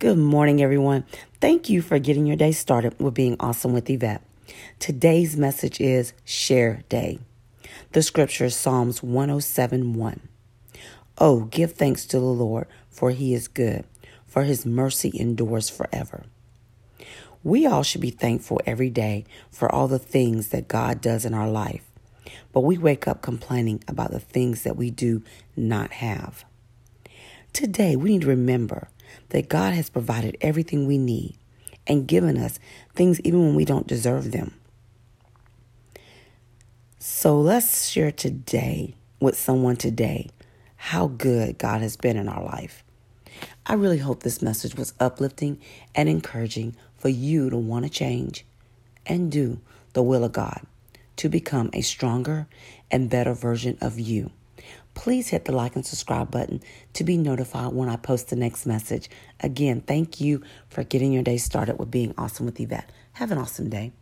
Good morning, everyone. Thank you for getting your day started with being awesome with Yvette. Today's message is Share Day. The scripture is Psalms 107 1. Oh, give thanks to the Lord, for he is good, for his mercy endures forever. We all should be thankful every day for all the things that God does in our life, but we wake up complaining about the things that we do not have. Today, we need to remember that God has provided everything we need and given us things even when we don't deserve them. So let's share today with someone today how good God has been in our life. I really hope this message was uplifting and encouraging for you to want to change and do the will of God to become a stronger and better version of you please hit the like and subscribe button to be notified when I post the next message. Again, thank you for getting your day started with being awesome with Yvette. Have an awesome day.